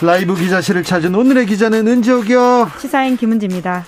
라이브 기자실을 찾은 오늘의 기자는 은지옥이요. 시사인 김은지입니다.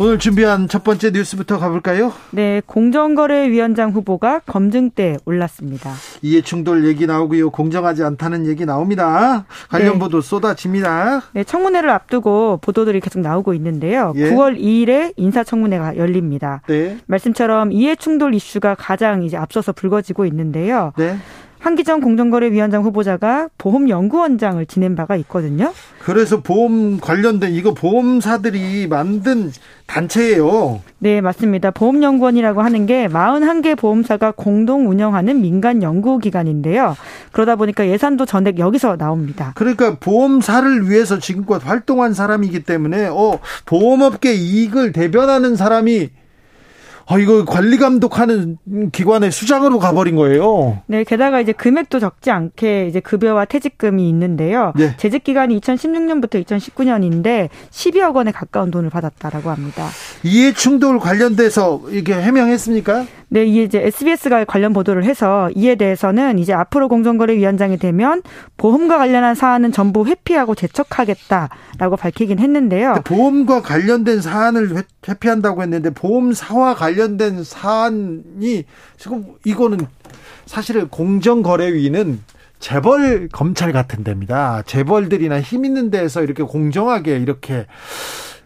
오늘 준비한 첫 번째 뉴스부터 가볼까요? 네, 공정거래위원장 후보가 검증대에 올랐습니다. 이해충돌 얘기 나오고요. 공정하지 않다는 얘기 나옵니다. 관련 네. 보도 쏟아집니다. 네, 청문회를 앞두고 보도들이 계속 나오고 있는데요. 예. 9월 2일에 인사청문회가 열립니다. 네. 말씀처럼 이해충돌 이슈가 가장 이제 앞서서 불거지고 있는데요. 네. 한기정 공정거래위원장 후보자가 보험연구원장을 지낸 바가 있거든요. 그래서 보험 관련된 이거 보험사들이 만든 단체예요. 네, 맞습니다. 보험연구원이라고 하는 게 41개 보험사가 공동 운영하는 민간 연구기관인데요. 그러다 보니까 예산도 전액 여기서 나옵니다. 그러니까 보험사를 위해서 지금껏 활동한 사람이기 때문에 어, 보험업계 이익을 대변하는 사람이 아, 이거 관리 감독하는 기관의 수장으로 가버린 거예요. 네, 게다가 이제 금액도 적지 않게 이제 급여와 퇴직금이 있는데요. 네. 재직 기간이 2016년부터 2019년인데 12억 원에 가까운 돈을 받았다라고 합니다. 이해 충돌 관련돼서 이게 해명했습니까? 네, 이게 이제 SBS가 관련 보도를 해서 이에 대해서는 이제 앞으로 공정거래위원장이 되면 보험과 관련한 사안은 전부 회피하고 재척하겠다라고 밝히긴 했는데요. 보험과 관련된 사안을 회피한다고 했는데 보험사와 관련된 사안이 지금 이거는 사실은 공정거래위는 재벌 검찰 같은 데입니다. 재벌들이나 힘 있는 데에서 이렇게 공정하게 이렇게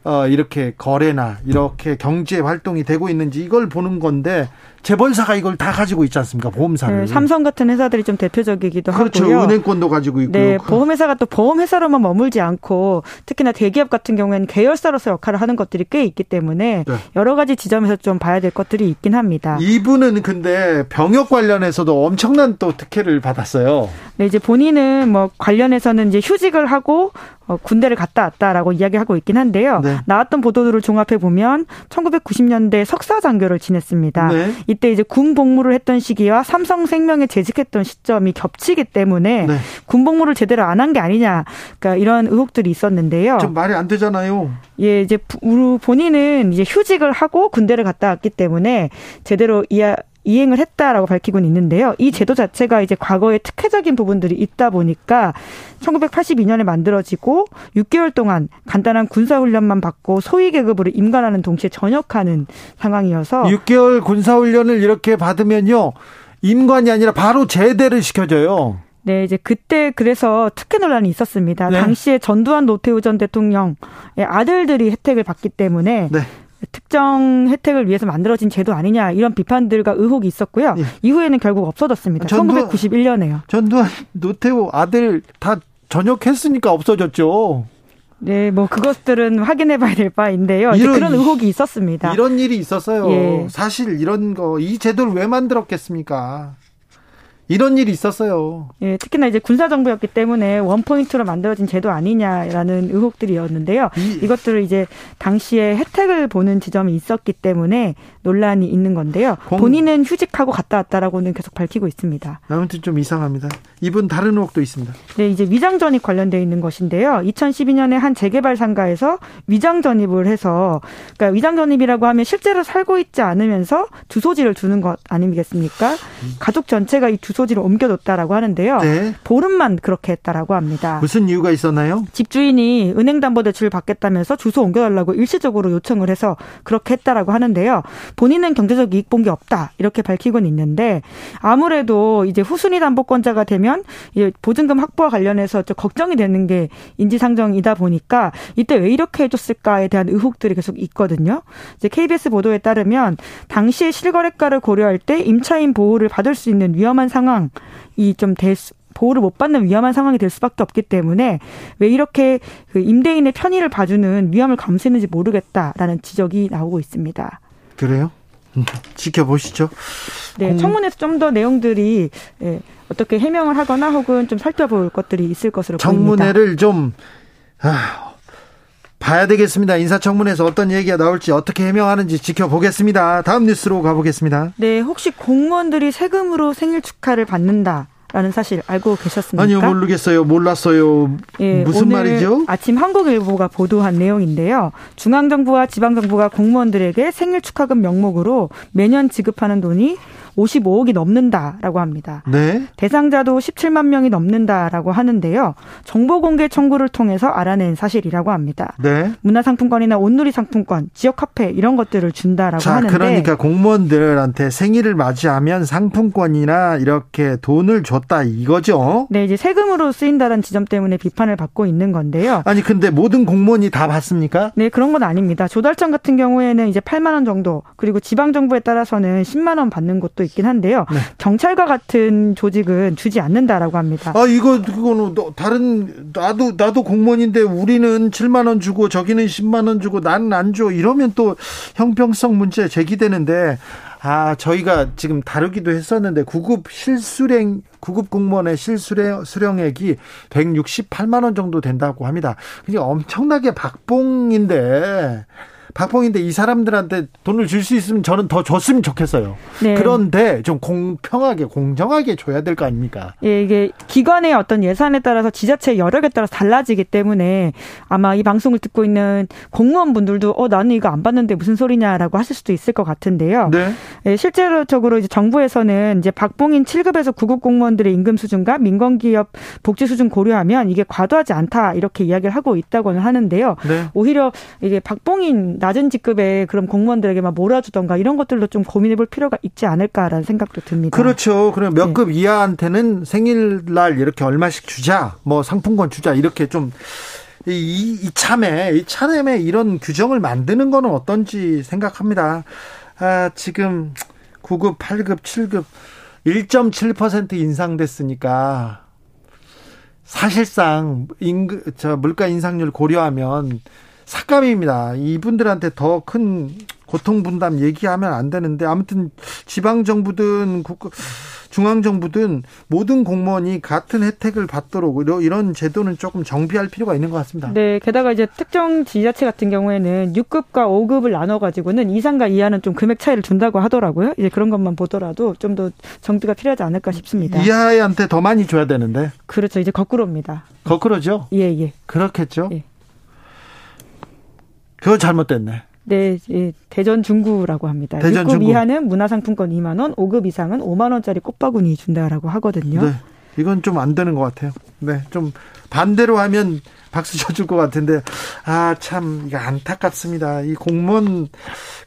어, 이렇게 거래나 이렇게 경제 활동이 되고 있는지 이걸 보는 건데 재벌사가 이걸 다 가지고 있지 않습니까? 보험사를. 네, 삼성 같은 회사들이 좀 대표적이기도 그렇죠. 하고요. 은행권도 가지고 있고. 네, 보험회사가 또 보험회사로만 머물지 않고 특히나 대기업 같은 경우에는 계열사로서 역할을 하는 것들이 꽤 있기 때문에 네. 여러 가지 지점에서 좀 봐야 될 것들이 있긴 합니다. 이분은 근데 병역 관련해서도 엄청난 또 특혜를 받았어요. 네, 이제 본인은 뭐 관련해서는 이제 휴직을 하고 어, 군대를 갔다 왔다라고 이야기하고 있긴 한데요. 네. 나왔던 보도들을 종합해 보면 1990년대 석사 장교를 지냈습니다. 네. 이때 이제 군 복무를 했던 시기와 삼성생명에 재직했던 시점이 겹치기 때문에 네. 군 복무를 제대로 안 한 게 아니냐, 그러니까 이런 의혹들이 있었는데요. 좀 말이 안 되잖아요. 예, 이제 본인은 이제 휴직을 하고 군대를 갔다 왔기 때문에 제대로 이해 이행을 했다라고 밝히고는 있는데요. 이 제도 자체가 이제 과거에 특혜적인 부분들이 있다 보니까 1982년에 만들어지고 6개월 동안 간단한 군사훈련만 받고 소위 계급으로 임관하는 동시에 전역하는 상황이어서 6개월 군사훈련을 이렇게 받으면요. 임관이 아니라 바로 제대를 시켜줘요. 네, 이제 그때 그래서 특혜 논란이 있었습니다. 네. 당시에 전두환 노태우 전 대통령의 아들들이 혜택을 받기 때문에 네. 특정 혜택을 위해서 만들어진 제도 아니냐 이런 비판들과 의혹이 있었고요. 예. 이후에는 결국 없어졌습니다. 전두환, 1991년에요. 전두환 노태우 아들 다 전역했으니까 없어졌죠. 네, 뭐 그것들은 확인해 봐야 될 바인데요. 이런, 그런 의혹이 있었습니다. 이런 일이 있었어요. 예. 사실 이런 거 이 제도를 왜 만들었겠습니까? 이런 일이 있었어요. 예, 특히나 이제 군사 정부였기 때문에 원 포인트로 만들어진 제도 아니냐라는 의혹들이었는데요. 이, 것들을 이제 당시에 혜택을 보는 지점이 있었기 때문에 논란이 있는 건데요. 공... 본인은 휴직하고 갔다 왔다라고는 계속 밝히고 있습니다. 아무튼 좀 이상합니다. 이분 다른 의혹도 있습니다. 네, 이제 위장 전입 관련돼 있는 것인데요. 2012년에 한 재개발 상가에서 위장 전입을 해서 그러니까 위장 전입이라고 하면 실제로 살고 있지 않으면서 주소지를 두는 것 아니겠습니까? 음. 가족 전체가 이 주소 주소지를 옮겨뒀다라고 하는데요. 네. 보름만 그렇게 했다라고 합니다. 무슨 이유가 있었나요? 집주인이 은행담보대출을 받겠다면서 주소 옮겨달라고 일시적으로 요청을 해서 그렇게 했다라고 하는데요. 본인은 경제적 이익 본 게 없다 이렇게 밝히곤 있는데 아무래도 이제 후순위 담보권자가 되면 보증금 확보와 관련해서 좀 걱정이 되는 게 인지상정이다 보니까 이때 왜 이렇게 해줬을까에 대한 의혹들이 계속 있거든요. 이제 KBS 보도에 따르면 당시에 실거래가를 고려할 때 임차인 보호를 받을 수 있는 위험한 상황 상황이 좀 될 수, 보호를 못 받는 위험한 상황이 될 수밖에 없기 때문에 왜 이렇게 그 임대인의 편의를 봐주는 위험을 감수했는지 모르겠다라는 지적이 나오고 있습니다. 그래요? 음, 지켜보시죠. 네, 공... 청문회에서 좀 더 내용들이 예, 어떻게 해명을 하거나 혹은 좀 살펴볼 것들이 있을 것으로 청문회를 보입니다. 좀 아, 봐야 되겠습니다. 인사청문회에서 어떤 얘기가 나올지 어떻게 해명하는지 지켜보겠습니다. 다음 뉴스로 가보겠습니다. 네, 혹시 공무원들이 세금으로 생일 축하를 받는다. 라는 사실 알고 계셨습니까? 아니요, 모르겠어요. 몰랐어요. 예, 무슨 말이죠? 아침 한국일보가 보도한 내용인데요. 중앙정부와 지방정부가 공무원들에게 생일 축하금 명목으로 매년 지급하는 돈이 55억이 넘는다라고 합니다. 네. 대상자도 17만 명이 넘는다라고 하는데요. 정보 공개 청구를 통해서 알아낸 사실이라고 합니다. 네. 문화상품권이나 온누리 상품권, 지역 카페 이런 것들을 준다라고 자, 하는데 그러니까 공무원들한테 생일을 맞이하면 상품권이나 이렇게 돈을 줬다 이거죠. 네, 이제 세금으로 쓰인다는 지점 때문에 비판을 받고 있는 건데요. 아니 근데 모든 공무원이 다 받습니까? 네, 그런 건 아닙니다. 조달청 같은 경우에는 이제 8만 원 정도, 그리고 지방 정부에 따라서는 10만 원 받는 곳도 있긴 한데요. 네. 경찰과 같은 조직은 주지 않는다라고 합니다. 아 이거 그거는 다른 나도 나도 공무원인데 우리는 7만 원 주고 저기는 10만 원 주고 나는 안 줘. 이러면 또 형평성 문제 제기되는데 아 저희가 지금 다루기도 했었는데 구급 실수령 구급 공무원의 실수령 수령액이 168만 원 정도 된다고 합니다. 그게 엄청나게 박봉인데 박봉인데 이 사람들한테 돈을 줄 수 있으면 저는 더 줬으면 좋겠어요. 네. 그런데 좀 공평하게 공정하게 줘야 될 거 아닙니까? 예, 이게 기관의 어떤 예산에 따라서 지자체 여력에 따라서 달라지기 때문에 아마 이 방송을 듣고 있는 공무원분들도 어 나는 이거 안 받는데 무슨 소리냐라고 하실 수도 있을 것 같은데요. 네. 예, 실제로적으로 이제 정부에서는 이제 박봉인 7급에서 9급 공무원들의 임금 수준과 민간 기업 복지 수준 고려하면 이게 과도하지 않다 이렇게 이야기를 하고 있다고는 하는데요. 네. 오히려 이게 박봉인 낮은 직급의 그런 공무원들에게만 몰아주던가 이런 것들도 좀 고민해 볼 필요가 있지 않을까라는 생각도 듭니다. 그렇죠. 그럼 몇급 네. 이하한테는 생일날 이렇게 얼마씩 주자, 뭐 상품권 주자 이렇게 좀 이, 이 참에, 이 참에 이런 규정을 만드는 거는 어떤지 생각합니다. 아, 지금 9급, 8급, 7급 1.7% 인상됐으니까 사실상 임금, 저 물가 인상률 고려하면 삭감입니다. 이분들한테 더 큰 고통 분담 얘기하면 안 되는데 아무튼 지방 정부든 중앙 정부든 모든 공무원이 같은 혜택을 받도록 이런 제도는 조금 정비할 필요가 있는 것 같습니다. 네, 게다가 이제 특정 지자체 같은 경우에는 6급과 5급을 나눠 가지고는 이상과 이하는 좀 금액 차이를 준다고 하더라고요. 이제 그런 것만 보더라도 좀 더 정비가 필요하지 않을까 싶습니다. 이하한테 더 많이 줘야 되는데. 그렇죠. 이제 거꾸로입니다. 거꾸로죠? 예, 예. 그렇겠죠. 예. 그건 잘못됐네. 네, 예, 대전 중구라고 합니다. 대전 6급 중구. 이하는 문화상품권 2만 원, 5급 이상은 5만 원짜리 꽃바구니 준다라고 하거든요. 네, 이건 좀 안 되는 것 같아요. 네, 좀 반대로 하면 박수 쳐줄 것 같은데 아 참 이거 안타깝습니다. 이 공무원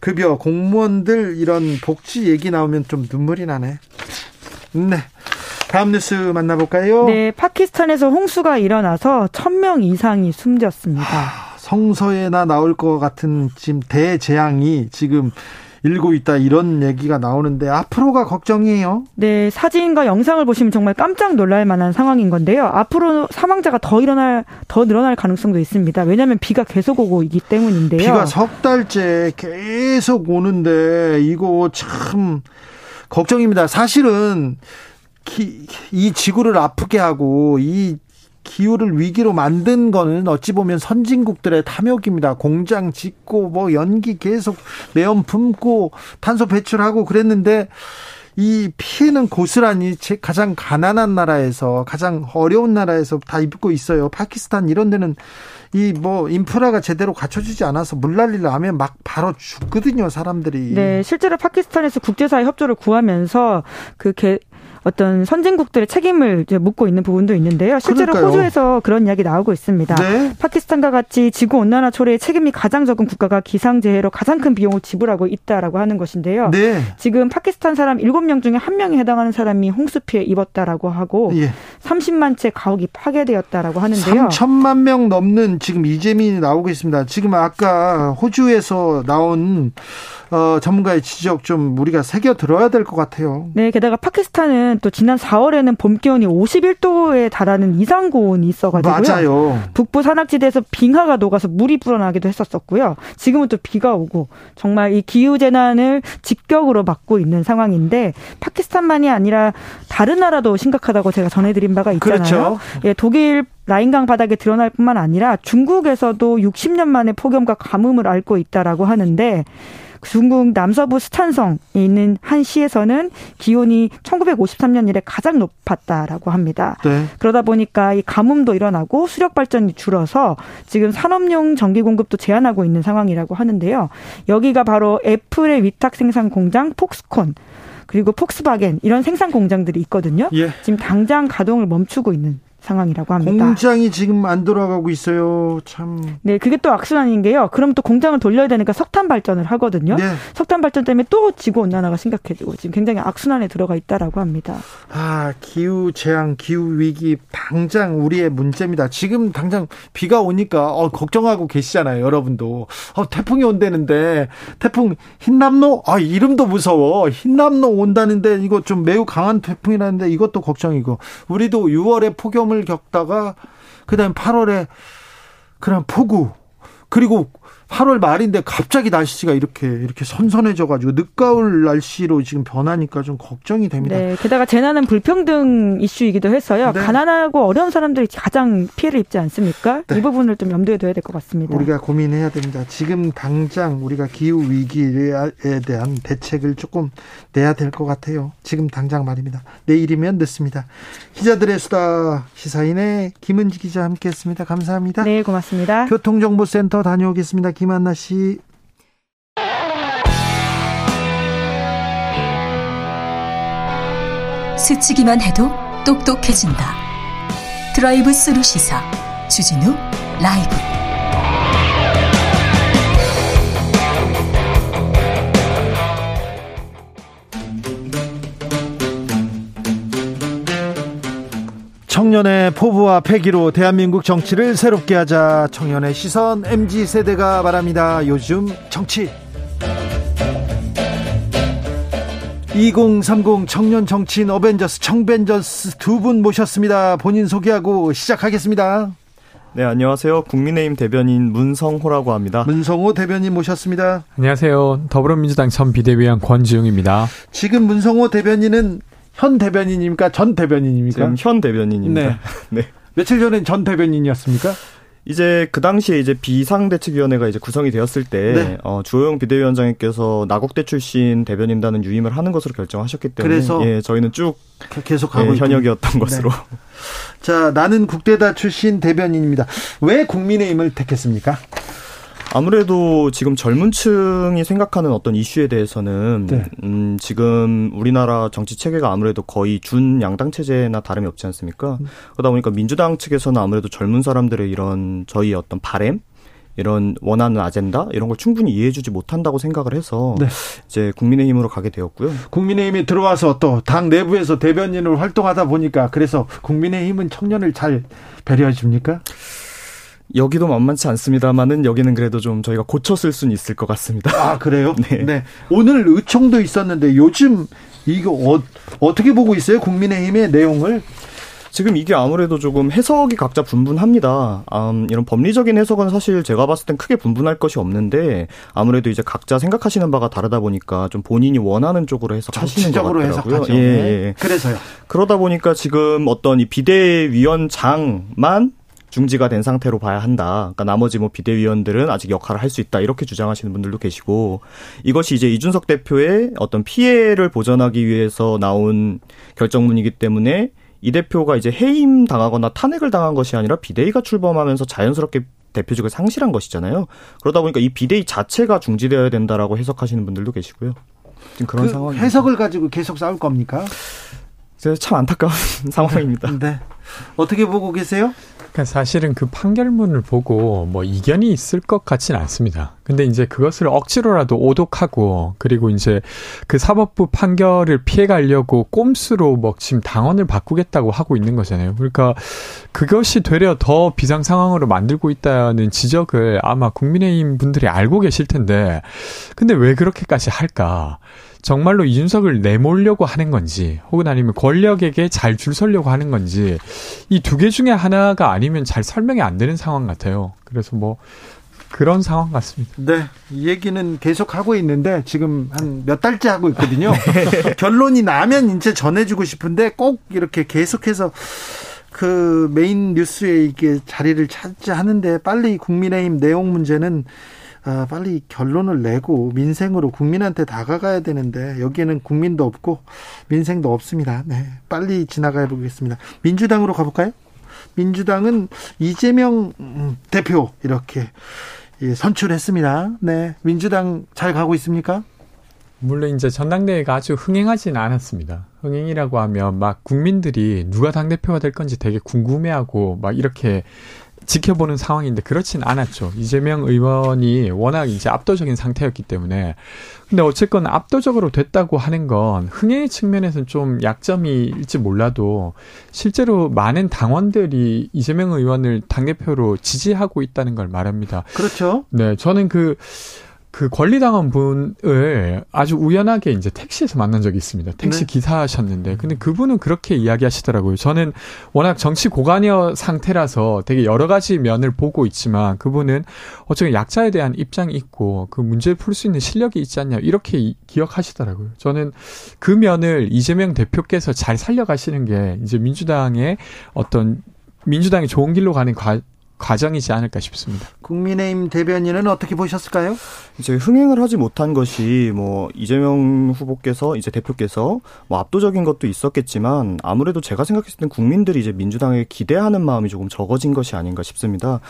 급여 공무원들 이런 복지 얘기 나오면 좀 눈물이 나네. 네. 다음 뉴스 만나볼까요? 네, 파키스탄에서 홍수가 일어나서 1000명 이상이 숨졌습니다. 성서에나 나올 것 같은 지금 대재앙이 지금 일고 있다 이런 얘기가 나오는데 앞으로가 걱정이에요. 네, 사진과 영상을 보시면 정말 깜짝 놀랄 만한 상황인 건데요. 앞으로 사망자가 더 일어날 더 늘어날 가능성도 있습니다. 왜냐하면 비가 계속 오고 있기 때문인데요. 비가 석 달째 계속 오는데 이거 참 걱정입니다. 사실은 이 지구를 아프게 하고 이 기후를 위기로 만든 거는 어찌 보면 선진국들의 탐욕입니다. 공장 짓고 뭐 연기 계속 내연 품고 탄소 배출하고 그랬는데 이 피해는 고스란히 가장 가난한 나라에서 가장 어려운 나라에서 다 입고 있어요. 파키스탄 이런 데는 이 뭐 인프라가 제대로 갖춰지지 않아서 물난리 나면 막 바로 죽거든요, 사람들이. 네, 실제로 파키스탄에서 국제사회 협조를 구하면서 그 개, 어떤 선진국들의 책임을 묻고 있는 부분도 있는데요. 실제로 그러니까요. 호주에서 그런 이야기 나오고 있습니다. 네. 파키스탄과 같이 지구 온난화 초래에 책임이 가장 적은 국가가 기상재해로 가장 큰 비용을 지불하고 있다라고 하는 것인데요. 네. 지금 파키스탄 사람 7명 중에 1명에 해당하는 사람이 홍수 피해 입었다라고 하고 예. 30만 채 가옥이 파괴되었다라고 하는데요. 3천만 명 넘는 지금 이재민이 나오고 있습니다. 지금 아까 호주에서 나온 어, 전문가의 지적 좀 우리가 새겨 들어야 될 것 같아요. 네, 게다가 파키스탄은 또 지난 4월에는 봄 기온이 51도에 달하는 이상 고온이 있어가지고요. 맞아요. 북부 산악지대에서 빙하가 녹아서 물이 불어나기도 했었었고요. 지금은 또 비가 오고 정말 이 기후 재난을 직격으로 맞고 있는 상황인데 파키스탄만이 아니라 다른 나라도 심각하다고 제가 전해드린 바가 있잖아요. 그렇죠. 예, 독일 라인강 바닥에 드러날 뿐만 아니라 중국에서도 60년 만에 폭염과 가뭄을 앓고 있다라고 하는데 중국 남서부 스탄성에 있는 한 시에서는 기온이 1953년 이래 가장 높았다라고 합니다. 네. 그러다 보니까 이 가뭄도 일어나고 수력 발전이 줄어서 지금 산업용 전기 공급도 제한하고 있는 상황이라고 하는데요. 여기가 바로 애플의 위탁 생산 공장 폭스콘 그리고 폭스바겐 이런 생산 공장들이 있거든요. 예. 지금 당장 가동을 멈추고 있는 상황이라고 합니다. 공장이 지금 안 돌아가고 있어요. 참. 네, 그게 또 악순환인 게요. 그럼 또 공장을 돌려야 되니까 석탄 발전을 하거든요. 네. 석탄 발전 때문에 또 지구 온난화가 심각해지고 지금 굉장히 악순환에 들어가 있다라고 합니다. 아, 기후 재앙, 기후 위기 당장 우리의 문제입니다. 지금 당장 비가 오니까 어, 걱정하고 계시잖아요, 여러분도. 어, 태풍이 온다는데 태풍 흰남노 아, 이름도 무서워. 흰남노 온다는데 이거 좀 매우 강한 태풍이라는데 이것도 걱정이고. 우리도 6월에 폭염을 폭염을 겪다가 그다음 8월에 그냥 폭우 그리고 8월 말인데 갑자기 날씨가 이렇게 이렇게 선선해져 가지고 늦가을 날씨로 지금 변하니까 좀 걱정이 됩니다. 네, 게다가 재난은 불평등 이슈이기도 해서요. 네. 가난하고 어려운 사람들이 가장 피해를 입지 않습니까? 네. 이 부분을 좀 염두에 둬야 될 것 같습니다. 우리가 고민해야 됩니다. 지금 당장 우리가 기후 위기에 대한 대책을 조금 내야 될 것 같아요. 지금 당장 말입니다. 내일이면 늦습니다. 기자들의 수다 시사인의 김은지 기자 함께했습니다. 감사합니다. 네, 고맙습니다. 교통정보센터 다녀오겠습니다. 김 한나 씨. 스치기만 해도 똑똑해진다. 드라이브 스루 시사 주진우 라이브. 청년의 포부와 패기로 대한민국 정치를 새롭게 하자 청년의 시선 MZ 세대가 말합니다. 요즘 정치 2030 청년 정치인 어벤져스 청벤져스 두 분 모셨습니다. 본인 소개하고 시작하겠습니다. 네, 안녕하세요. 국민의힘 대변인 문성호라고 합니다. 문성호 대변인 모셨습니다. 안녕하세요. 더불어민주당 전 비대위원 권지웅입니다. 지금 문성호 대변인은 현 대변인입니까? 전 대변인입니까? 지금 현 대변인입니다. 네. 네. 며칠 전엔 전 대변인이었습니까? 이제 그 당시에 이제 비상대책위원회가 이제 구성이 되었을 때 네. 어, 주호영 비대위원장님께서 나국대 출신 대변인단은 유임을 하는 것으로 결정하셨기 때문에 그래서 예, 저희는 쭉 계속 하고 예, 현역이었던 네. 것으로. 자, 나는 국대다 출신 대변인입니다. 왜 국민의힘을 택했습니까? 아무래도 지금 젊은 층이 생각하는 어떤 이슈에 대해서는 네. 음, 지금 우리나라 정치 체계가 아무래도 거의 준 양당 체제나 다름이 없지 않습니까? 음. 그러다 보니까 민주당 측에서는 아무래도 젊은 사람들의 이런 저희 어떤 바램 이런 원하는 아젠다 이런 걸 충분히 이해해주지 못한다고 생각을 해서 네. 이제 국민의힘으로 가게 되었고요. 국민의힘이 들어와서 또 당 내부에서 대변인으로 활동하다 보니까 그래서 국민의힘은 청년을 잘 배려해 줍니까? 여기도 만만치 않습니다만은 여기는 그래도 좀 저희가 고쳤을 수는 있을 것 같습니다. 아 그래요? 네. 네. 오늘 의총도 있었는데 요즘 이거 어, 어떻게 보고 있어요? 국민의힘의 내용을? 지금 이게 아무래도 조금 해석이 각자 분분합니다. 음, 이런 법리적인 해석은 사실 제가 봤을 땐 크게 분분할 것이 없는데 아무래도 이제 각자 생각하시는 바가 다르다 보니까 좀 본인이 원하는 쪽으로 해석하시는 것 같더라고요. 해석하죠. 예, 예. 그래서요. 그러다 보니까 지금 어떤 이 비대위원장만 중지가 된 상태로 봐야 한다. 그러니까 나머지 뭐 비대위원들은 아직 역할을 할 수 있다. 이렇게 주장하시는 분들도 계시고 이것이 이제 이준석 대표의 어떤 피해를 보전하기 위해서 나온 결정문이기 때문에 이 대표가 이제 해임 당하거나 탄핵을 당한 것이 아니라 비대위가 출범하면서 자연스럽게 대표직을 상실한 것이잖아요. 그러다 보니까 이 비대위 자체가 중지되어야 된다라고 해석하시는 분들도 계시고요. 지금 그런 그 상황 해석을 가지고 계속 싸울 겁니까? 참 안타까운 상황입니다. 네. 어떻게 보고 계세요? 그러니까 사실은 그 판결문을 보고 뭐 이견이 있을 것 같지는 않습니다. 근데 이제 그것을 억지로라도 오독하고 그리고 이제 그 사법부 판결을 피해 가려고 꼼수로 뭐 지금 당원을 바꾸겠다고 하고 있는 거잖아요. 그러니까 그것이 되려 더 비상 상황으로 만들고 있다는 지적을 아마 국민의힘 분들이 알고 계실 텐데 근데 왜 그렇게까지 할까? 정말로 이준석을 내몰려고 하는 건지 혹은 아니면 권력에게 잘 줄 서려고 하는 건지 이 두 개 중에 하나가 아니면 잘 설명이 안 되는 상황 같아요. 그래서 뭐 그런 상황 같습니다. 네. 이 얘기는 계속 하고 있는데 지금 한 몇 달째 하고 있거든요. 결론이 나면 이제 전해주고 싶은데 꼭 이렇게 계속해서 그 메인 뉴스에 이게 자리를 찾지 하는데 빨리 국민의힘 내용 문제는 아, 빨리 결론을 내고 민생으로 국민한테 다가가야 되는데 여기에는 국민도 없고 민생도 없습니다. 네, 빨리 지나가 보겠습니다. 민주당으로 가볼까요? 민주당은 이재명 음, 대표 이렇게 예, 선출했습니다. 네, 민주당 잘 가고 있습니까? 물론 이제 전당대회가 아주 흥행하지는 않았습니다. 흥행이라고 하면 막 국민들이 누가 당대표가 될 건지 되게 궁금해하고 막 이렇게 지켜보는 상황인데 그렇진 않았죠. 이재명 의원이 워낙 이제 압도적인 상태였기 때문에. 근데 어쨌건 압도적으로 됐다고 하는 건 흥행의 측면에서는 좀 약점일지 몰라도 실제로 많은 당원들이 이재명 의원을 당대표로 지지하고 있다는 걸 말합니다. 그렇죠. 네, 저는 그 그 권리당원 분을 아주 우연하게 이제 택시에서 만난 적이 있습니다. 택시 네. 기사셨는데. 근데 그분은 그렇게 이야기하시더라고요. 저는 워낙 정치 고관여 상태라서 되게 여러 가지 면을 보고 있지만 그분은 어쩌면 약자에 대한 입장이 있고 그 문제를 풀 수 있는 실력이 있지 않냐 이렇게 기억하시더라고요. 저는 그 면을 이재명 대표께서 잘 살려가시는 게 이제 민주당의 어떤 민주당이 좋은 길로 가는 과, 과정이지 않을까 싶습니다. 국민의힘 대변인은 어떻게 보셨을까요? 이제 흥행을 하지 못한 것이 뭐 이재명 후보께서 이제 대표께서 뭐 압도적인 것도 있었겠지만 아무래도 제가 생각했을 땐 국민들이 이제 민주당에 기대하는 마음이 조금 적어진 것이 아닌가 싶습니다.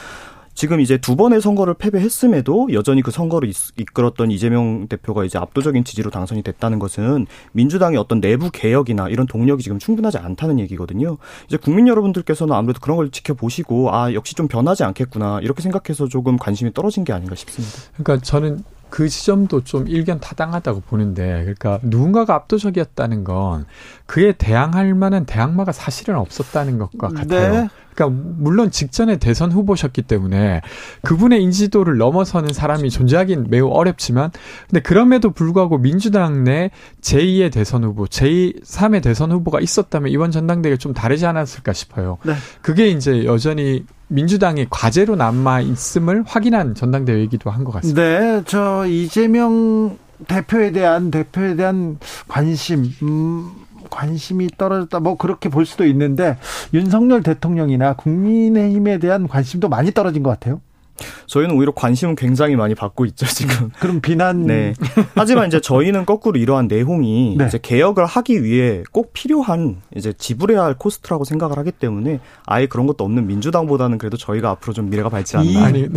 지금 이제 두 번의 선거를 패배했음에도 여전히 그 선거를 이끌었던 이재명 대표가 이제 압도적인 지지로 당선이 됐다는 것은 민주당의 어떤 내부 개혁이나 이런 동력이 지금 충분하지 않다는 얘기거든요. 이제 국민 여러분들께서는 아무래도 그런 걸 지켜보시고 아 역시 좀 변하지 않겠구나 이렇게 생각해서 조금 관심이 떨어진 게 아닌가 싶습니다. 그러니까 저는 그 지점도 좀 일견 타당하다고 보는데, 그러니까 누군가가 압도적이었다는 건 그에 대항할 만한 대항마가 사실은 없었다는 것과 같아요. 네. 그러니까 물론 직전에 대선 후보셨기 때문에 그분의 인지도를 넘어서는 사람이 존재하긴 매우 어렵지만 근데 그럼에도 불구하고 민주당 내 제2의 대선 후보, 제2, 3의 대선 후보가 있었다면 이번 전당대회가 좀 다르지 않았을까 싶어요. 네. 그게 이제 여전히 민주당의 과제로 남아 있음을 확인한 전당대회이기도 한 것 같습니다. 네, 저 이재명 대표에 대한 대표에 대한 관심 음, 관심이 떨어졌다 뭐 그렇게 볼 수도 있는데 윤석열 대통령이나 국민의힘에 대한 관심도 많이 떨어진 것 같아요. 저희는 오히려 관심은 굉장히 많이 받고 있죠 지금. 그럼 비난. 네. 하지만 이제 저희는 거꾸로 이러한 내용이 네. 이제 개혁을 하기 위해 꼭 필요한 이제 지불해야 할 코스트라고 생각을 하기 때문에 아예 그런 것도 없는 민주당보다는 그래도 저희가 앞으로 좀 미래가 밝지 않나. 아니.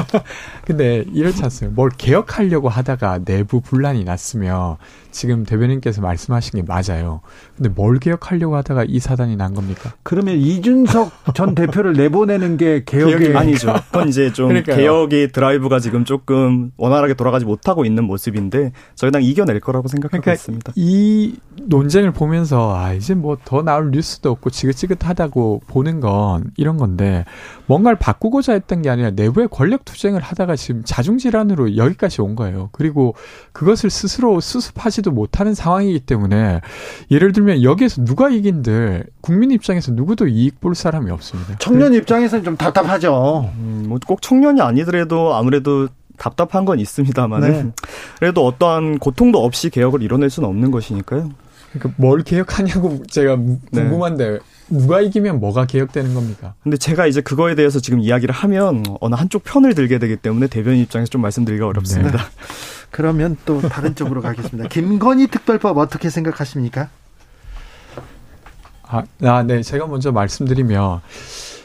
근데 이렇지 않습니까? 뭘 개혁하려고 하다가 내부 분란이 났으면 지금 대변인께서 말씀하신 게 맞아요. 근데 뭘 개혁하려고 하다가 이 사단이 난 겁니까? 그러면 이준석 전 대표를 내보내는 게 개혁의 개혁이 아니죠. 그건 이제 좀 그러니까요. 개혁의 드라이브가 지금 조금 원활하게 돌아가지 못하고 있는 모습인데 저희 당 이겨낼 거라고 생각하고 그러니까 있습니다. 이 논쟁을 보면서 아 이제 뭐 더 나올 뉴스도 없고 지긋지긋하다고 보는 건 이런 건데 뭔가를 바꾸고자 했던 게 아니라 내부의 권력 투쟁을 하다가 지금 자중 질환으로 여기까지 온 거예요. 그리고 그것을 스스로 수습하지도 못하는 상황이기 때문에 예를 들면 여기에서 누가 이긴들 국민 입장에서 누구도 이익 볼 사람이 없습니다. 청년 입장에서는 좀 답답하죠. 음, 뭐 꼭 청년이 아니더라도 아무래도 답답한 건 있습니다만 네. 그래도 어떠한 고통도 없이 개혁을 이뤄낼 수는 없는 것이니까요. 그러니까 뭘 개혁하냐고 제가 네. 궁금한데 네. 누가 이기면 뭐가 개혁되는 겁니까? 근데 제가 이제 그거에 대해서 지금 이야기를 하면 어느 한쪽 편을 들게 되기 때문에 대변인 입장에서 좀 말씀드리기가 어렵습니다. 네. 그러면 또 다른 쪽으로 가겠습니다. 김건희 특별법 어떻게 생각하십니까? 아, 아, 네. 제가 먼저 말씀드리면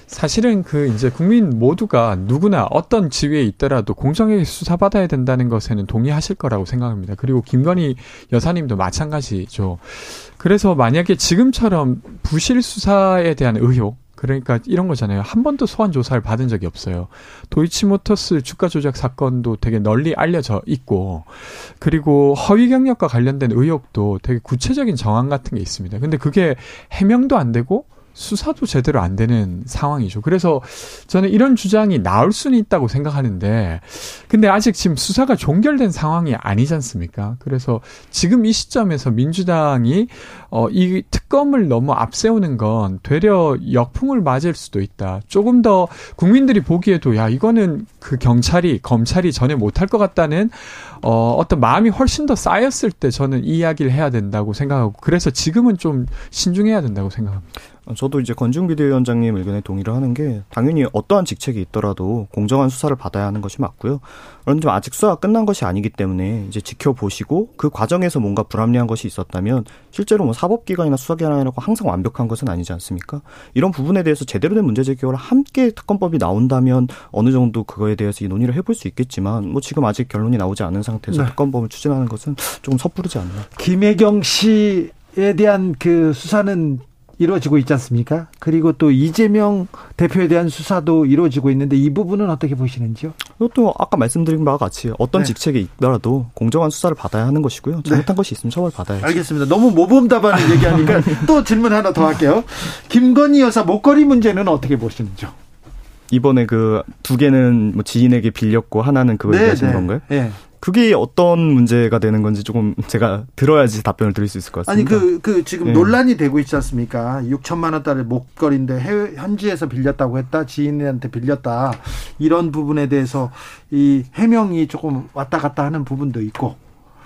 사실은 그 이제 국민 모두가 누구나 어떤 지위에 있더라도 공정하게 수사받아야 된다는 것에는 동의하실 거라고 생각합니다. 그리고 김건희 여사님도 마찬가지죠. 그래서 만약에 지금처럼 부실 수사에 대한 의혹, 그러니까 이런 거잖아요. 한 번도 소환 조사를 받은 적이 없어요. 도이치모터스 주가 조작 사건도 되게 널리 알려져 있고, 그리고 허위 경력과 관련된 의혹도 되게 구체적인 정황 같은 게 있습니다. 근데 그게 해명도 안 되고 수사도 제대로 안 되는 상황이죠. 그래서 저는 이런 주장이 나올 수는 있다고 생각하는데, 근데 아직 지금 수사가 종결된 상황이 아니지 않습니까? 그래서 지금 이 시점에서 민주당이 어, 이 특검을 너무 앞세우는 건 되려 역풍을 맞을 수도 있다. 조금 더 국민들이 보기에도 야 이거는 그 경찰이 검찰이 전혀 못할 것 같다는 어, 어떤 마음이 훨씬 더 쌓였을 때 저는 이 이야기를 해야 된다고 생각하고 그래서 지금은 좀 신중해야 된다고 생각합니다. 저도 이제 건중 비대위원장님 의견에 동의를 하는 게 당연히 어떠한 직책이 있더라도 공정한 수사를 받아야 하는 것이 맞고요. 그런데 아직 수사가 끝난 것이 아니기 때문에 이제 지켜보시고 그 과정에서 뭔가 불합리한 것이 있었다면 실제로 뭐 사법기관이나 수사기관이라고 항상 완벽한 것은 아니지 않습니까? 이런 부분에 대해서 제대로 된 문제 제기와 함께 특검법이 나온다면 어느 정도 그거에 대해서 이 논의를 해볼 수 있겠지만 뭐 지금 아직 결론이 나오지 않은 상태에서 네. 특검법을 추진하는 것은 조금 섣부르지 않나. 김혜경 씨에 대한 그 수사는 이루어지고 있지 않습니까? 그리고 또 이재명 대표에 대한 수사도 이루어지고 있는데 이 부분은 어떻게 보시는지요? 이것도 아까 말씀드린 바와 같이 어떤 네. 직책에 있더라도 공정한 수사를 받아야 하는 것이고요. 네. 잘못한 네. 것이 있으면 처벌 받아야죠. 알겠습니다. 너무 모범답안을 얘기하니까 또 질문 하나 더 할게요. 김건희 여사 목걸이 문제는 어떻게 보시는지요? 이번에 그 두 개는 뭐 지인에게 빌렸고 하나는 그거 네, 얘기하시는 네. 건가요? 네. 그게 어떤 문제가 되는 건지 조금 제가 들어야지 답변을 드릴 수 있을 것 같습니다. 아니 그, 그 지금 네. 논란이 되고 있지 않습니까? 6천만 원짜리 목걸이인데 해외 현지에서 빌렸다고 했다, 지인한테 빌렸다 이런 부분에 대해서 이 해명이 조금 왔다 갔다 하는 부분도 있고.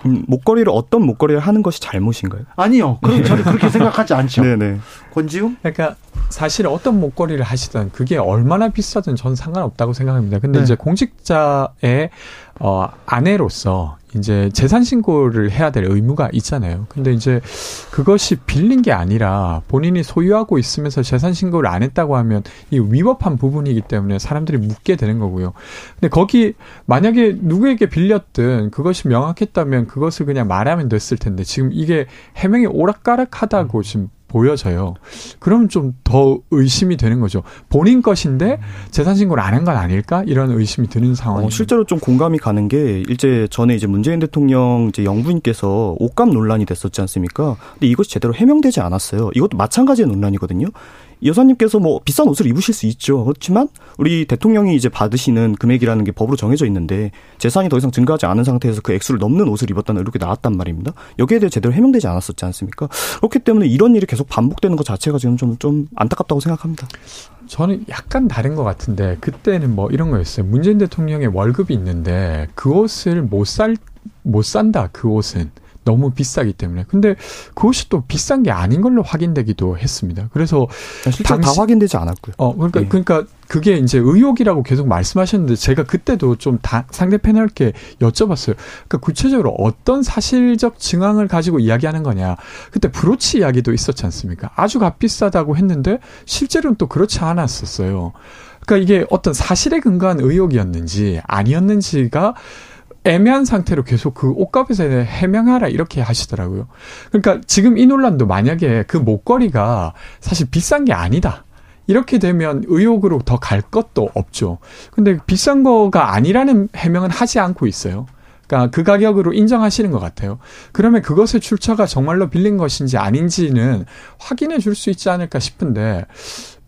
음, 목걸이를 어떤 목걸이를 하는 것이 잘못인가요? 아니요. 그럼 저는 그렇게 생각하지 않죠. 네네. 권지웅? 그러니까 사실 어떤 목걸이를 하시든 그게 얼마나 비싸든 전 상관없다고 생각합니다. 근데 네. 이제 공직자의 어, 아내로서 이제 재산 신고를 해야 될 의무가 있잖아요. 근데 이제 그것이 빌린 게 아니라 본인이 소유하고 있으면서 재산 신고를 안 했다고 하면 이 위법한 부분이기 때문에 사람들이 묻게 되는 거고요. 근데 거기 만약에 누구에게 빌렸든 그것이 명확했다면 그것을 그냥 말하면 됐을 텐데 지금 이게 해명이 오락가락하다고 지금 보여져요. 그럼 좀 더 의심이 되는 거죠. 본인 것인데 재산 신고를 안 한 건 아닐까? 이런 의심이 드는 상황이. 어, 실제로 좀 공감이 가는 게 일제 전에 이제 문재인 대통령 이제 영부인께서 옷값 논란이 됐었지 않습니까? 근데 이것이 제대로 해명되지 않았어요. 이것도 마찬가지의 논란이거든요. 여사님께서 뭐 비싼 옷을 입으실 수 있죠. 그렇지만 우리 대통령이 이제 받으시는 금액이라는 게 법으로 정해져 있는데 재산이 더 이상 증가하지 않은 상태에서 그 액수를 넘는 옷을 입었다는 이렇게 나왔단 말입니다. 여기에 대해 제대로 해명되지 않았었지 않습니까? 그렇기 때문에 이런 일이 계속 반복되는 것 자체가 지금 좀, 좀 안타깝다고 생각합니다. 저는 약간 다른 것 같은데 그때는 뭐 이런 거였어요. 문재인 대통령의 월급이 있는데 그 옷을 못 살, 못 산다. 그 옷은. 너무 비싸기 때문에. 근데 그것이 또 비싼 게 아닌 걸로 확인되기도 했습니다. 그래서 실제 다 확인되지 않았고요. 어, 그러니까 네. 그러니까 그게 이제 의혹이라고 계속 말씀하셨는데 제가 그때도 좀 다, 상대 패널께 여쭤봤어요. 그러니까 구체적으로 어떤 사실적 증황을 가지고 이야기하는 거냐. 그때 브로치 이야기도 있었지 않습니까? 아주 값비싸다고 했는데 실제로는 또 그렇지 않았었어요. 그러니까 이게 어떤 사실에 근거한 의혹이었는지 아니었는지가 애매한 상태로 계속 그 옷값에 대해 해명하라 이렇게 하시더라고요. 그러니까 지금 이 논란도 만약에 그 목걸이가 사실 비싼 게 아니다. 이렇게 되면 의혹으로 더 갈 것도 없죠. 근데 비싼 거가 아니라는 해명은 하지 않고 있어요. 그러니까 그 가격으로 인정하시는 것 같아요. 그러면 그것의 출처가 정말로 빌린 것인지 아닌지는 확인해 줄 수 있지 않을까 싶은데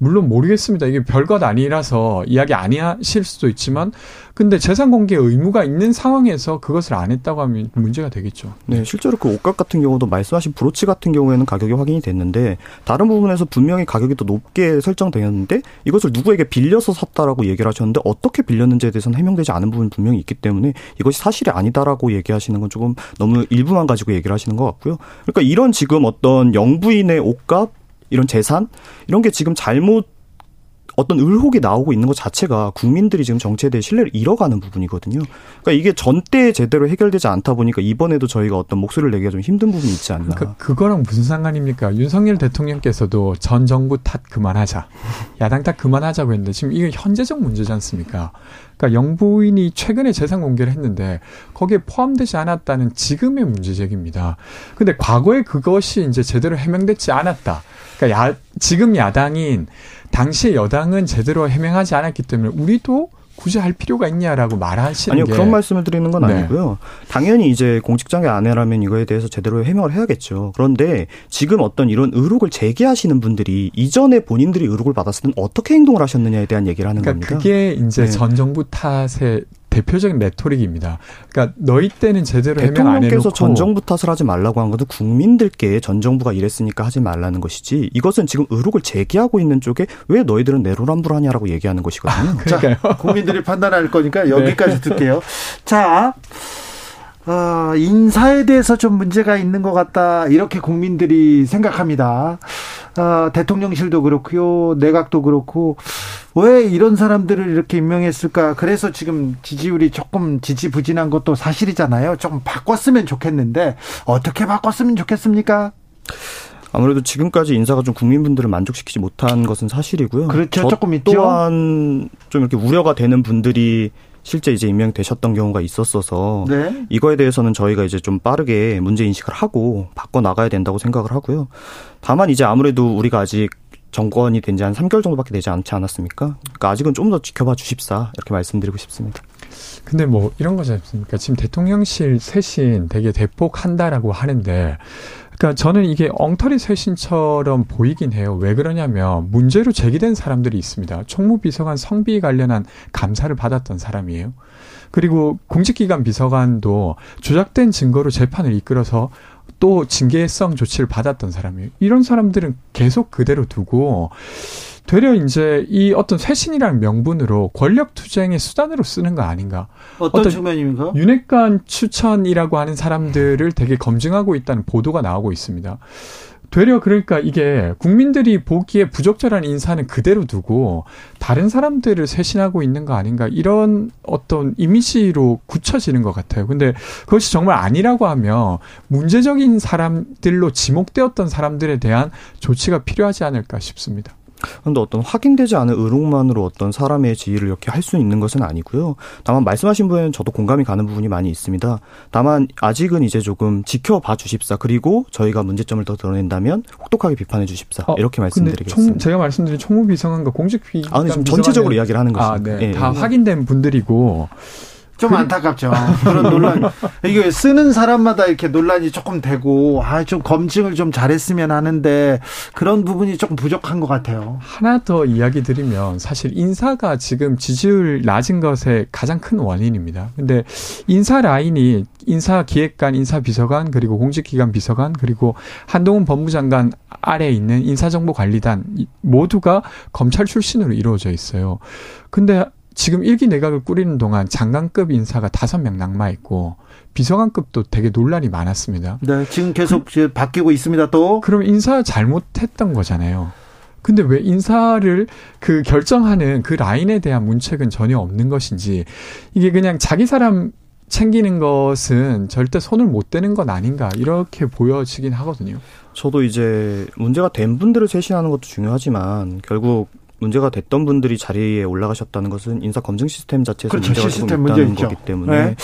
물론 모르겠습니다. 이게 별것 아니라서 이야기 아니하실 수도 있지만 근데 재산 공개 의무가 있는 상황에서 그것을 안 했다고 하면 문제가 되겠죠. 네, 실제로 그 옷값 같은 경우도 말씀하신 브로치 같은 경우에는 가격이 확인이 됐는데 다른 부분에서 분명히 가격이 더 높게 설정되었는데 이것을 누구에게 빌려서 샀다라고 얘기를 하셨는데 어떻게 빌렸는지에 대해서는 해명되지 않은 부분이 분명히 있기 때문에 이것이 사실이 아니다라고 얘기하시는 건 조금 너무 일부만 가지고 얘기를 하시는 것 같고요. 그러니까 이런 지금 어떤 영부인의 옷값 이런 재산 이런 게 지금 잘못 어떤 의혹이 나오고 있는 것 자체가 국민들이 지금 정치에 대해 신뢰를 잃어가는 부분이거든요. 그러니까 이게 전때 제대로 해결되지 않다 보니까 이번에도 저희가 어떤 목소리를 내기가 좀 힘든 부분이 있지 않나. 그러니까 그거랑 무슨 상관입니까? 윤석열 대통령께서도 전 정부 탓 그만하자. 야당 탓 그만하자고 했는데 지금 이게 현재적 문제지 않습니까? 그러니까 영부인이 최근에 재산 공개를 했는데 거기에 포함되지 않았다는 지금의 문제 제기입니다. 근데 과거에 그것이 이제 제대로 해명되지 않았다. 그러니까 야, 지금 야당인 당시 여당은 제대로 해명하지 않았기 때문에 우리도 굳이 할 필요가 있냐라고 말하시는 아니요 게. 그런 말씀을 드리는 건 네. 아니고요. 당연히 이제 공직장의 아내라면 이거에 대해서 제대로 해명을 해야겠죠. 그런데 지금 어떤 이런 의혹을 제기하시는 분들이 이전에 본인들이 의혹을 받았을 때는 어떻게 행동을 하셨느냐에 대한 얘기를 하는 그러니까 겁니다. 그게 이제 네. 전 정부 탓의 대표적인 레토릭입니다. 그러니까 너희 때는 제대로 해명 안 해놓고 대통령께서 전 정부 탓을 하지 말라고 한 것은 국민들께 전 정부가 이랬으니까 하지 말라는 것이지 이것은 지금 의혹을 제기하고 있는 쪽에 왜 너희들은 내로남불하냐라고 얘기하는 것이거든요. 아, 그러니까요. 자, 국민들이 판단할 거니까 여기까지 네. 듣게요. 자. 어, 인사에 대해서 좀 문제가 있는 것 같다. 이렇게 국민들이 생각합니다. 어, 대통령실도 그렇고요, 내각도 그렇고 왜 이런 사람들을 이렇게 임명했을까? 그래서 지금 지지율이 조금 지지부진한 것도 사실이잖아요. 조금 바꿨으면 좋겠는데 어떻게 바꿨으면 좋겠습니까? 아무래도 지금까지 인사가 좀 국민분들을 만족시키지 못한 것은 사실이고요. 그렇죠. 조금 있죠. 또한 좀 이렇게 우려가 되는 분들이 실제 이제 임명되셨던 경우가 있었어서 네. 이거에 대해서는 저희가 이제 좀 빠르게 문제 인식을 하고 바꿔 나가야 된다고 생각을 하고요. 다만 이제 아무래도 우리가 아직 정권이 된 지 한 3개월 정도밖에 되지 않지 않았습니까? 그러니까 아직은 좀 더 지켜봐 주십사 이렇게 말씀드리고 싶습니다. 근데 뭐 이런 거지 않습니까? 지금 대통령실 쇄신 되게 대폭 한다라고 하는데 그러니까 저는 이게 엉터리 쇄신처럼 보이긴 해요. 왜 그러냐면 문제로 제기된 사람들이 있습니다. 총무비서관 성비 관련한 감사를 받았던 사람이에요. 그리고 공직기관 비서관도 조작된 증거로 재판을 이끌어서 또 징계성 조치를 받았던 사람이에요. 이런 사람들은 계속 그대로 두고 되려 이제 이 어떤 쇄신이라는 명분으로 권력 투쟁의 수단으로 쓰는 거 아닌가? 어떤, 어떤 측면입니까? 윤핵관 추천이라고 하는 사람들을 되게 검증하고 있다는 보도가 나오고 있습니다. 되려 그러니까 이게 국민들이 보기에 부적절한 인사는 그대로 두고 다른 사람들을 쇄신하고 있는 거 아닌가 이런 어떤 이미지로 굳혀지는 것 같아요. 근데 그것이 정말 아니라고 하면 문제적인 사람들로 지목되었던 사람들에 대한 조치가 필요하지 않을까 싶습니다. 그런데 어떤 확인되지 않은 의혹만으로 어떤 사람의 지위를 이렇게 할 수 있는 것은 아니고요. 다만 말씀하신 부분은 저도 공감이 가는 부분이 많이 있습니다. 다만 아직은 이제 조금 지켜봐 주십사. 그리고 저희가 문제점을 더 드러낸다면 혹독하게 비판해 주십사. 어, 이렇게 말씀드리겠습니다. 총, 제가 말씀드린 총무비서관과 공직비관 아, 지금 전체적으로 이야기를 하는 거죠. 아, 네. 네. 다 확인된 분들이고 좀 그... 안타깝죠. 그런 논란. 이게 쓰는 사람마다 이렇게 논란이 조금 되고, 아, 좀 검증을 좀 잘했으면 하는데, 그런 부분이 조금 부족한 것 같아요. 하나 더 이야기 드리면, 사실 인사가 지금 지지율 낮은 것의 가장 큰 원인입니다. 근데 인사 라인이 인사 기획관, 인사 비서관, 그리고 공직기관 비서관, 그리고 한동훈 법무장관 아래에 있는 인사정보관리단 모두가 검찰 출신으로 이루어져 있어요. 근데 지금 일기 내각을 꾸리는 동안 장관급 인사가 다섯 명 낙마 있고 비서관급도 되게 논란이 많았습니다. 네, 지금 계속 그, 바뀌고 있습니다. 또 그럼 인사 잘못했던 거잖아요. 근데 왜 인사를 그 결정하는 그 라인에 대한 문책은 전혀 없는 것인지 이게 그냥 자기 사람 챙기는 것은 절대 손을 못 대는 건 아닌가 이렇게 보여지긴 하거든요. 저도 이제 문제가 된 분들을 쇄신하는 것도 중요하지만 결국 문제가 됐던 분들이 자리에 올라가셨다는 것은 인사 검증 시스템 자체에서 그렇죠. 문제가 시스템 있다는 문제 거기 때문에 네.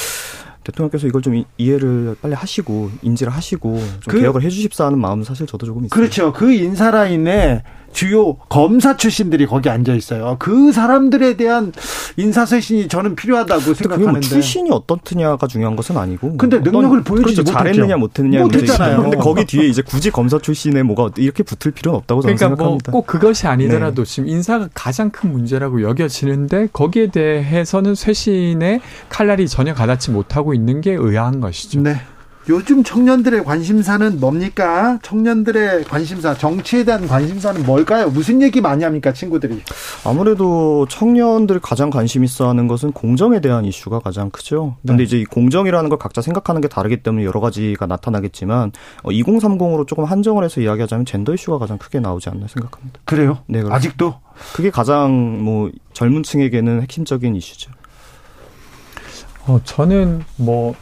대통령께서 이걸 좀 이해를 빨리 하시고 인지를 하시고 좀 그, 개혁을 해주십사 하는 마음은 사실 저도 조금 있어요. 그렇죠. 그 인사 라인에 주요 검사 출신들이 거기 앉아 있어요. 그 사람들에 대한 인사쇄신이 저는 필요하다고 뭐 생각하는데. 뭐 출신이 어떻느냐가 중요한 것은 아니고. 근데 능력을 보여주지 그렇죠. 잘했느냐 못했느냐 못했잖아요. 근데 거기 뒤에 이제 굳이 검사 출신에 뭐가 이렇게 붙을 필요는 없다고 저는 그러니까 뭐 생각합니다. 뭐 꼭 그것이 아니더라도 네. 지금 인사가 가장 큰 문제라고 여겨지는데 거기에 대해서는 쇄신의 칼날이 전혀 가닿지 못하고 있는 게 의아한 것이죠. 네. 요즘 청년들의 관심사는 뭡니까? 청년들의 관심사, 정치에 대한 관심사는 뭘까요? 무슨 얘기 많이 합니까, 친구들이? 아무래도 청년들 가장 관심 있어 하는 것은 공정에 대한 이슈가 가장 크죠. 근데 네. 이제 이 공정이라는 걸 각자 생각하는 게 다르기 때문에 여러 가지가 나타나겠지만 2030으로 어, 조금 한정을 해서 이야기하자면 젠더 이슈가 가장 크게 나오지 않나 생각합니다. 그래요? 네. 그렇습니다. 아직도? 그게 가장 뭐 젊은 층에게는 핵심적인 이슈죠. 어, 저는 뭐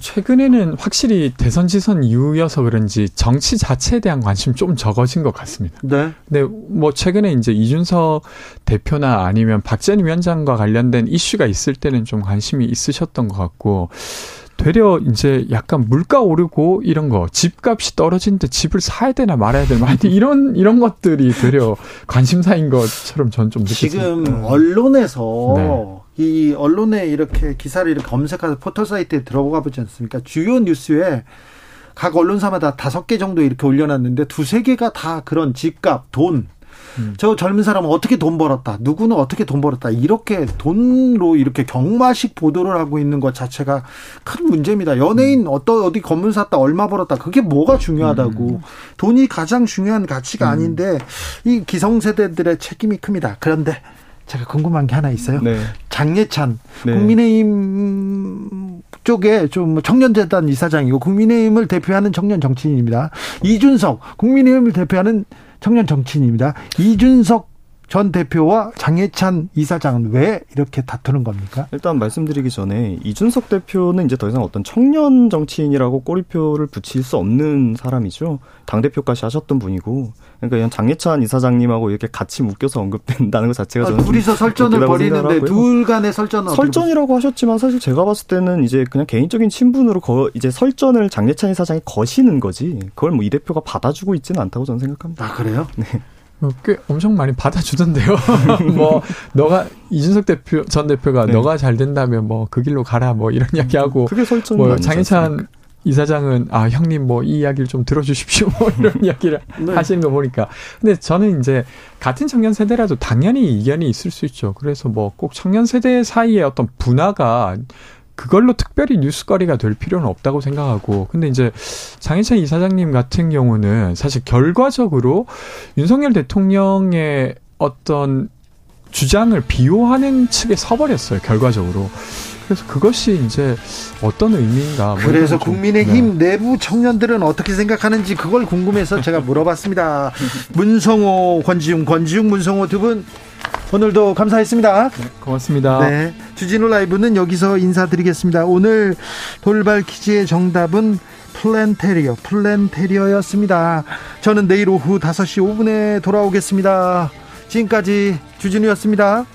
최근에는 확실히 대선 지선 이후여서 그런지 정치 자체에 대한 관심 좀 적어진 것 같습니다. 네. 근데 뭐 최근에 이제 이준석 대표나 아니면 박재현 위원장과 관련된 이슈가 있을 때는 좀 관심이 있으셨던 것 같고 되려 이제 약간 물가 오르고 이런 거 집값이 떨어지는데 집을 사야 되나 말아야 되나 하여튼 이런 이런 것들이 되려 관심사인 것처럼 전 좀 느꼈습니다. 지금 언론에서 네. 이 언론에 이렇게 기사를 이렇게 검색해서 포털 사이트에 들어가 보지 않습니까? 주요 뉴스에 각 언론사마다 다섯 개 정도 이렇게 올려놨는데 두세 개가 다 그런 집값, 돈, 음. 저 젊은 사람은 어떻게 돈 벌었다. 누구는 어떻게 돈 벌었다. 이렇게 돈으로 이렇게 경마식 보도를 하고 있는 것 자체가 큰 문제입니다. 연예인 음. 어떤 어디 건물 샀다 얼마 벌었다. 그게 뭐가 중요하다고. 음. 돈이 가장 중요한 가치가 음. 아닌데 이 기성세대들의 책임이 큽니다. 그런데 제가 궁금한 게 하나 있어요. 네. 장예찬 네. 국민의힘 쪽에 좀 청년재단 이사장이고 국민의힘을 대표하는 청년 정치인입니다. 이준석 국민의힘을 대표하는 청년 정치인입니다. 이준석 전 대표와 장해찬 이사장은 왜 이렇게 다투는 겁니까? 일단 말씀드리기 전에 이준석 대표는 이제 더 이상 어떤 청년 정치인이라고 꼬리표를 붙일 수 없는 사람이죠. 당 대표까지 하셨던 분이고, 그러니까 장예찬 이사장님하고 이렇게 같이 묶여서 언급된다는 것 자체가 아, 저는 둘이서 설전을 벌이는데 둘 간의 설전은 설전이라고 하셨지만 사실 제가 봤을 때는 이제 그냥 개인적인 친분으로 거, 이제 설전을 장예찬 이사장이 거시는 거지. 그걸 뭐 이 대표가 받아주고 있지는 않다고 저는 생각합니다. 아 그래요? 네. 어, 꽤 엄청 많이 받아주던데요. 뭐 너가 이준석 대표 전 대표가 네. 너가 잘 된다면 뭐 그 길로 가라 뭐 이런 이야기하고 그게 설정 뭐 장희찬 이사장은 아 형님 뭐 이 이야기를 좀 들어주십시오 뭐 이런 이야기를 네. 하시는 거 보니까 근데 저는 이제 같은 청년 세대라도 당연히 이견이 있을 수 있죠. 그래서 뭐 꼭 청년 세대 사이에 어떤 분화가 그걸로 특별히 뉴스거리가 될 필요는 없다고 생각하고 근데 이제 장희찬 이사장님 같은 경우는 사실 결과적으로 윤석열 대통령의 어떤 주장을 비호하는 측에 서버렸어요 결과적으로 그래서 그것이 이제 어떤 의미인가. 뭐 그래서 국민의힘 네. 내부 청년들은 어떻게 생각하는지 그걸 궁금해서 제가 물어봤습니다. 문성호, 권지웅, 권지웅, 문성호 두분 오늘도 감사했습니다. 네, 고맙습니다. 네. 주진우 라이브는 여기서 인사드리겠습니다. 오늘 돌발 퀴즈의 정답은 플랜테리어, 플랜테리어였습니다. 저는 내일 오후 5시 5분에 돌아오겠습니다. 지금까지 주진우였습니다.